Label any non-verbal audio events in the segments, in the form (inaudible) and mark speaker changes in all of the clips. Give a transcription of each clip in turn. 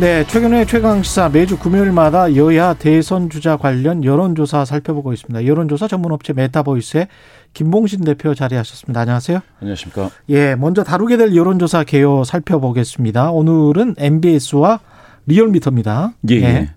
Speaker 1: 네, 최근에 최강 시사 매주 금요일마다 여야 대선 주자 관련 여론조사 살펴보고 있습니다. 여론조사 전문업체 메타보이스의 김봉신 대표 자리하셨습니다. 안녕하세요.
Speaker 2: 안녕하십니까.
Speaker 1: 예, 먼저 다루게 될 여론조사 개요 살펴보겠습니다. 오늘은 NBS와 리얼미터입니다.
Speaker 2: 예, 예.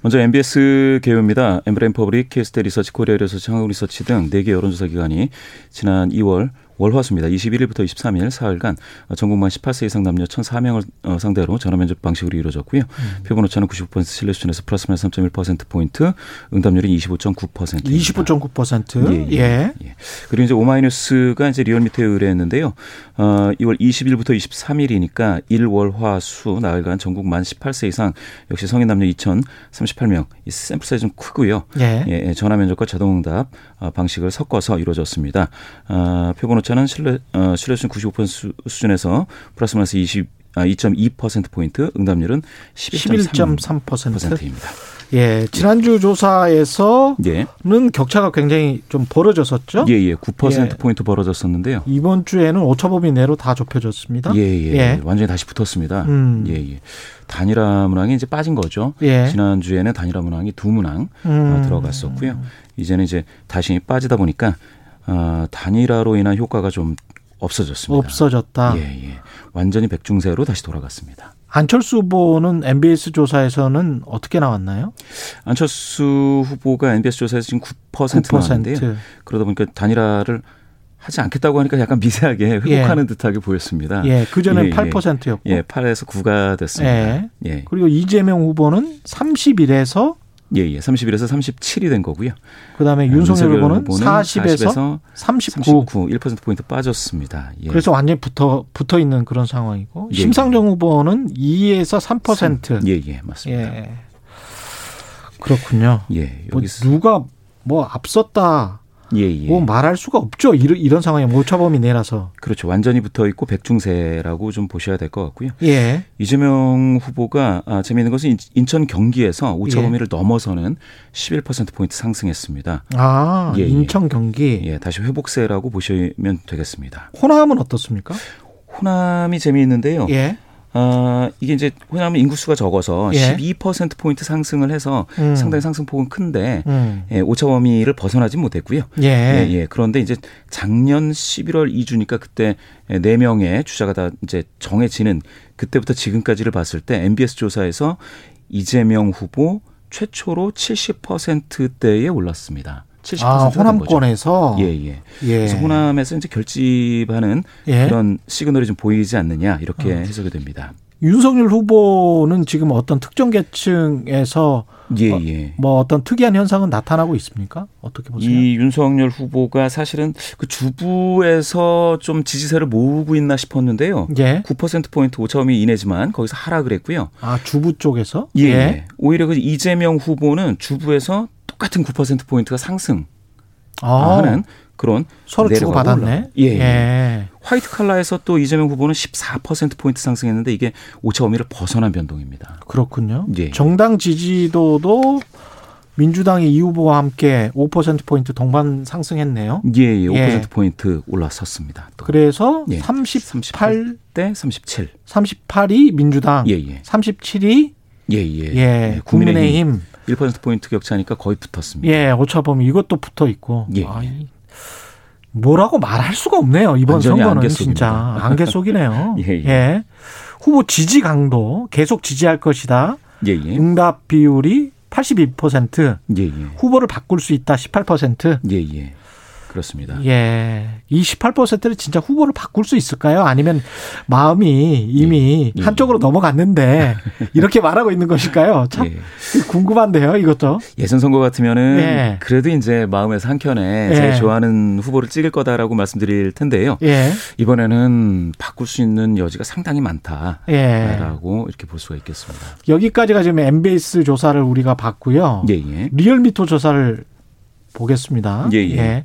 Speaker 2: 먼저 NBS 개요입니다. 엠브레인 퍼블릭, 케이스탯 리서치, 코리아 리서치, 한국 리서치 등 4개 여론조사 기관이 지난 2월 월화수입니다. 21일부터 23일 사흘간 전국 만 18세 이상 남녀 1,004명을 어, 상대로 전화 면접 방식으로 이루어졌고요. 음. 표본 오차는 95% 신뢰 수준에서 플러스 마이너스 3.1% 포인트, 응답률이 25.9%.
Speaker 1: 25.9%. 예, 예.
Speaker 2: 예. 예. 그리고 이제 오마이뉴스가 이제 리얼미터에 의뢰했는데요. 어, 2월 20일부터 23일이니까 일월화수 나흘간 전국 만 18세 이상 역시 성인 남녀 2,038명. 이 샘플 사이즈 좀 크고요. 예. 예. 전화 면접과 자동 응답 어, 방식을 섞어서 이루어졌습니다. 어, 표본 오차는 신뢰 어, 신뢰 수준 95% 수준에서 플러스 마이너스 20 아, 2.2% 포인트, 응답률은 11.3%입니다.
Speaker 1: 예, 지난주 조사에서는 예. 격차가 굉장히 좀 벌어졌었죠?
Speaker 2: 예, 예. 9% 포인트 벌어졌었는데요.
Speaker 1: 이번 주에는 오차범위 내로 다 좁혀졌습니다.
Speaker 2: 예, 예. 예. 완전히 다시 붙었습니다. 음. 예, 예. 단일화 문항이 이제 빠진 거죠. 예. 지난주에는 단일화 문항이 두 문항 어, 음. 들어갔었고요. 이제는 이제 다시 빠지다 보니까 어, 단일화로 인한 효과가 좀 없어졌습니다.
Speaker 1: 없어졌다.
Speaker 2: 예, 예. 완전히 백중세로 다시 돌아갔습니다.
Speaker 1: 안철수 후보는 MBS 조사에서는 어떻게 나왔나요?
Speaker 2: 안철수 후보가 MBS 조사에서 지금 9%, 9%. 나왔는데요. 그러다 보니까 단일화를 하지 않겠다고 하니까 약간 미세하게 회복하는 예. 듯하게 보였습니다.
Speaker 1: 예, 그 전에 예, 8%였고.
Speaker 2: 예, 8에서 9가 됐습니다. 예.
Speaker 1: 예. 그리고 이재명 후보는 31에서
Speaker 2: 예, 예. 31에서 37이 된 거고요.
Speaker 1: 그다음에 윤석열 후보는 40에서 39,
Speaker 2: 39 1%포인트 빠졌습니다.
Speaker 1: 예. 그래서 완전히 붙어 붙어 있는 그런 상황이고 예, 심상정 후보는 2에서 3%.
Speaker 2: 예, 예. 맞습니다. 예.
Speaker 1: 그렇군요. 예. 뭐 누가 뭐 앞섰다 예, 예. 뭐 말할 수가 없죠. 이런, 이런 상황에 오차범위 내라서.
Speaker 2: 그렇죠. 완전히 붙어 있고 백중세라고 좀 보셔야 될 것 같고요. 예. 이재명 후보가 아, 재미있는 것은 인천 경기에서 오차범위를 예. 넘어서는 11% 포인트 상승했습니다.
Speaker 1: 아, 예, 예, 인천 경기.
Speaker 2: 예, 다시 회복세라고 보시면 되겠습니다.
Speaker 1: 호남은 어떻습니까?
Speaker 2: 호남이 재미있는데요. 예. 어, 이게 이제 호남 인구수가 적어서 예. 12% 포인트 상승을 해서 음. 상당히 상승폭은 큰데 음. 예, 오차 범위를 벗어나지 못했고요. 예. 예. 예, 그런데 이제 작년 11월 2주니까 그때 네 명의 주자가 다 이제 정해지는 그때부터 지금까지를 봤을 때 MBS 조사에서 이재명 후보 최초로 70%대에 올랐습니다. 70% 아,
Speaker 1: 호남권에서
Speaker 2: 예, 예. 예. 그래서 호남에서 이제 결집하는 예. 그런 시그널이 좀 보이지 않느냐 이렇게 어. 해석이 됩니다.
Speaker 1: 윤석열 후보는 지금 어떤 특정 계층에서 예, 어, 예. 뭐 어떤 특이한 현상은 나타나고 있습니까? 어떻게 보세요?
Speaker 2: 이 윤석열 후보가 사실은 그 주부에서 좀 지지세를 모으고 있나 싶었는데요. 예. 9% 포인트 오차범위 이내지만 거기서 하락을 했고요.
Speaker 1: 아 주부 쪽에서?
Speaker 2: 예. 예. 오히려 그 이재명 후보는 주부에서 똑같은 9% 포인트가 상승 아. 하는 그런
Speaker 1: 서로 주고 받았네.
Speaker 2: 예, 예. 예. 화이트 칼라에서 또 이재명 후보는 14% 포인트 상승했는데 이게 오차 범위를 벗어난 변동입니다.
Speaker 1: 그렇군요. 예. 정당 지지도도 민주당의 이 후보와 함께 5% 포인트 동반 상승했네요.
Speaker 2: 예, 예. 5% 예. 포인트 올라섰습니다.
Speaker 1: 또. 그래서 예. 38,
Speaker 2: 대 37.
Speaker 1: 38이 민주당, 예, 예. 37이 예, 예. 예. 국민의힘. 국민의힘.
Speaker 2: 1%포인트 격차니까 거의 붙었습니다.
Speaker 1: 예, 오차범위 이것도 붙어 있고. 예. 아이, 뭐라고 말할 수가 없네요. 이번 선거는 안개 진짜 안개 속이네요. (laughs) 예, 예. 예, 후보 지지 강도 계속 지지할 것이다. 예, 예. 응답 비율이 82%. 예, 예. 후보를 바꿀 수 있다 18%.
Speaker 2: 예, 예. 그렇습니다.
Speaker 1: 예. 이 18%를 진짜 후보를 바꿀 수 있을까요? 아니면 마음이 이미 예. 예. 한쪽으로 넘어갔는데 (laughs) 이렇게 말하고 있는 것일까요? 참 예. 궁금한데요, 이것도.
Speaker 2: 예선 선거 같으면은 예. 그래도 이제 마음에서 한켠에 제일 예. 좋아하는 후보를 찍을 거다라고 말씀드릴 텐데요. 예. 이번에는 바꿀 수 있는 여지가 상당히 많다라고 이렇게 볼 수가 있겠습니다.
Speaker 1: 여기까지가 지금 MBS 조사를 우리가 봤고요. 리얼미터 조사를 보겠습니다. 예, 예. 예.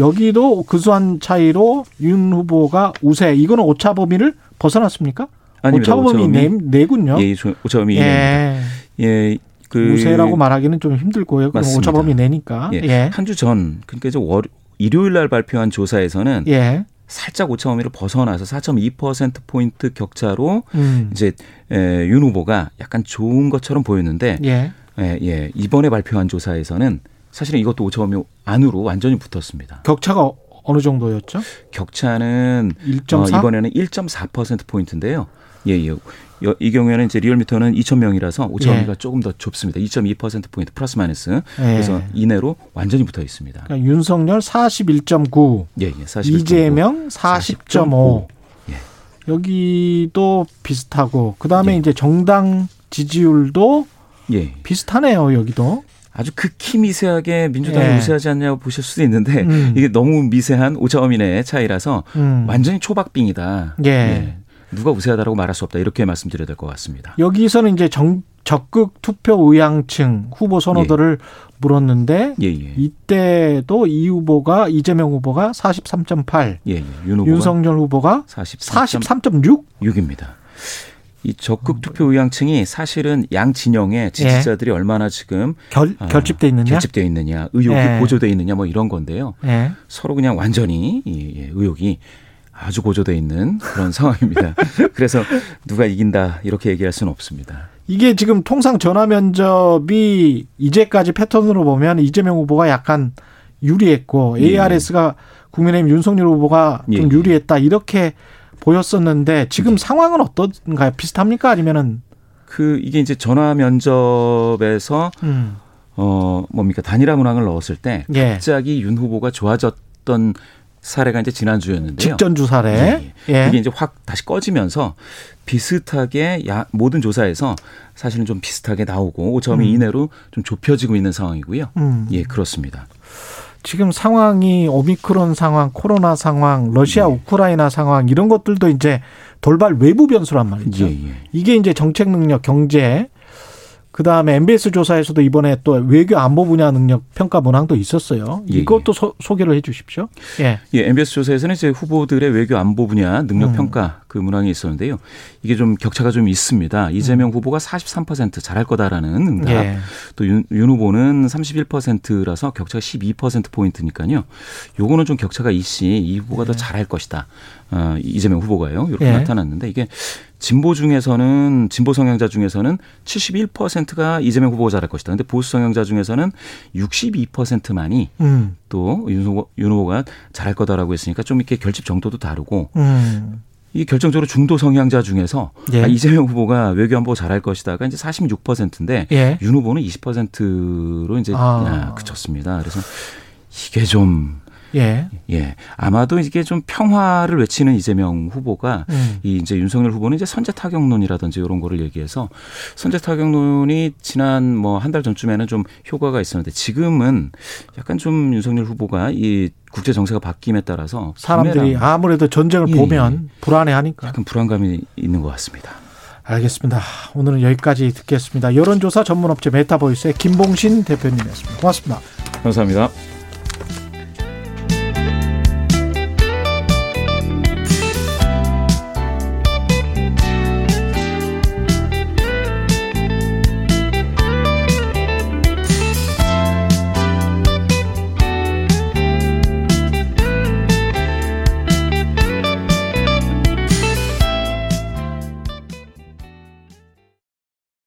Speaker 1: 여기도 근소한 차이로 윤 후보가 우세. 이거는 오차 범위를 벗어났습니까? 아닙니다. 오차 범위 네, 네군요.
Speaker 2: 예, 오차 범위 예.
Speaker 1: 예. 그 우세라고 말하기는 좀 힘들고요. 그럼 오차 범위 내니까.
Speaker 2: 예. 예. 한주 전 그러니까 이제 월 일요일 날 발표한 조사에서는 예. 살짝 오차 범위를 벗어나서 4.2% 포인트 격차로 음. 이제 에, 윤 후보가 약간 좋은 것처럼 보였는데 예. 예, 예. 이번에 발표한 조사에서는 사실은 이것도 오차 범위 안으로 완전히 붙었습니다.
Speaker 1: 격차가 어느 정도였죠?
Speaker 2: 격차는 1.4? 어, 이번에는 1.4% 포인트인데요. 예, 예. 이 경우에는 이제 리얼미터는 2천 명이라서 오차범위가 예. 조금 더 좁습니다. 2.2% 포인트 플러스 마이너스. 예. 그래서 이내로 완전히 붙어 있습니다.
Speaker 1: 그러니까 윤석열 41.9, 예, 예. 41.9. 이재명 40.5. 예. 여기도 비슷하고 그다음에 예. 이제 정당 지지율도 예. 비슷하네요. 여기도.
Speaker 2: 아주 극히 미세하게 민주당이 예. 우세하지 않냐고 보실 수도 있는데 음. 이게 너무 미세한 오차범위 내의 차이라서 음. 완전히 초박빙이다. 예. 예. 누가 우세하다라고 말할 수 없다 이렇게 말씀드려야 될 것 같습니다.
Speaker 1: 여기서는 이제 정, 적극 투표 의향층 후보 선호도를 예. 물었는데 예, 예. 이때도 이 후보가 이재명 후보가 43.8, 예, 예. 윤 후보가 윤석열 후보가 43.6,
Speaker 2: 6입니다. 이 적극 투표 의향층이 사실은 양 진영의 지지자들이 예. 얼마나 지금
Speaker 1: 결, 아, 결집돼 있느냐,
Speaker 2: 결집돼 있느냐, 의혹이 예. 고조돼 있느냐 뭐 이런 건데요. 예. 서로 그냥 완전히 이 의혹이 아주 고조돼 있는 그런 (laughs) 상황입니다. 그래서 누가 이긴다 이렇게 얘기할 수는 없습니다.
Speaker 1: 이게 지금 통상 전화 면접이 이제까지 패턴으로 보면 이재명 후보가 약간 유리했고 예. ARS가 국민의힘 윤석열 후보가 좀 예. 유리했다 이렇게 보였었는데 지금 예. 상황은 어떤가요? 비슷합니까? 아니면은
Speaker 2: 그 이게 이제 전화 면접에서 음. 어 뭡니까 단일화 문항을 넣었을 때 예. 갑자기 윤 후보가 좋아졌던 사례가 이제 지난주였는데요.
Speaker 1: 직전주 사례. 네.
Speaker 2: 예. 이게 이제 확 다시 꺼지면서 비슷하게 야, 모든 조사에서 사실은 좀 비슷하게 나오고 5점 음. 이내로 좀 좁혀지고 있는 상황이고요. 음. 예, 그렇습니다.
Speaker 1: 지금 상황이 오미크론 상황, 코로나 상황, 러시아 네. 우크라이나 상황 이런 것들도 이제 돌발 외부 변수란 말이죠. 예, 예. 이게 이제 정책 능력, 경제 그 다음에 MBS 조사에서도 이번에 또 외교 안보 분야 능력 평가 문항도 있었어요. 예, 이것도 예. 소, 소개를 해 주십시오.
Speaker 2: 예. 예, MBS 조사에서는 이제 후보들의 외교 안보 분야 능력 음. 평가 그 문항이 있었는데요. 이게 좀 격차가 좀 있습니다. 이재명 음. 후보가 43% 잘할 거다라는 응답. 예. 또윤 윤 후보는 31%라서 격차가 12% 포인트니까요. 요거는 좀 격차가 있시 이 후보가 더 예. 잘할 것이다. 어, 이재명 후보가요. 이렇게 예. 나타났는데 이게 진보 중에서는 진보 성향자 중에서는 71%가 이재명 후보가 잘할 것이다. 근데 보수 성향자 중에서는 62%만이 음. 또윤 후보, 윤 후보가 잘할 거다라고 했으니까 좀 이렇게 결집 정도도 다르고 음. 이 결정적으로 중도 성향자 중에서 예. 아, 이재명 후보가 외교안보 잘할 것이다가 이제 46%인데 예. 윤 후보는 20%로 이제 아. 그쳤습니다. 그래서 이게 좀 예. 예. 아마도 이게 좀 평화를 외치는 이재명 후보가 음. 이 이제 윤석열 후보는 이제 선제 타격론이라든지 이런 거를 얘기해서 선제 타격론이 지난 뭐 한 달 전쯤에는 좀 효과가 있었는데 지금은 약간 좀 윤석열 후보가 이 국제 정세가 바뀜에 따라서
Speaker 1: 사람들이 아무래도 전쟁을 예. 보면 불안해하니까
Speaker 2: 약간 불안감이 있는 것 같습니다.
Speaker 1: 알겠습니다. 오늘은 여기까지 듣겠습니다. 여론조사 전문업체 메타보이스의 김봉신 대표님이었습니다. 고맙습니다.
Speaker 2: 감사합니다.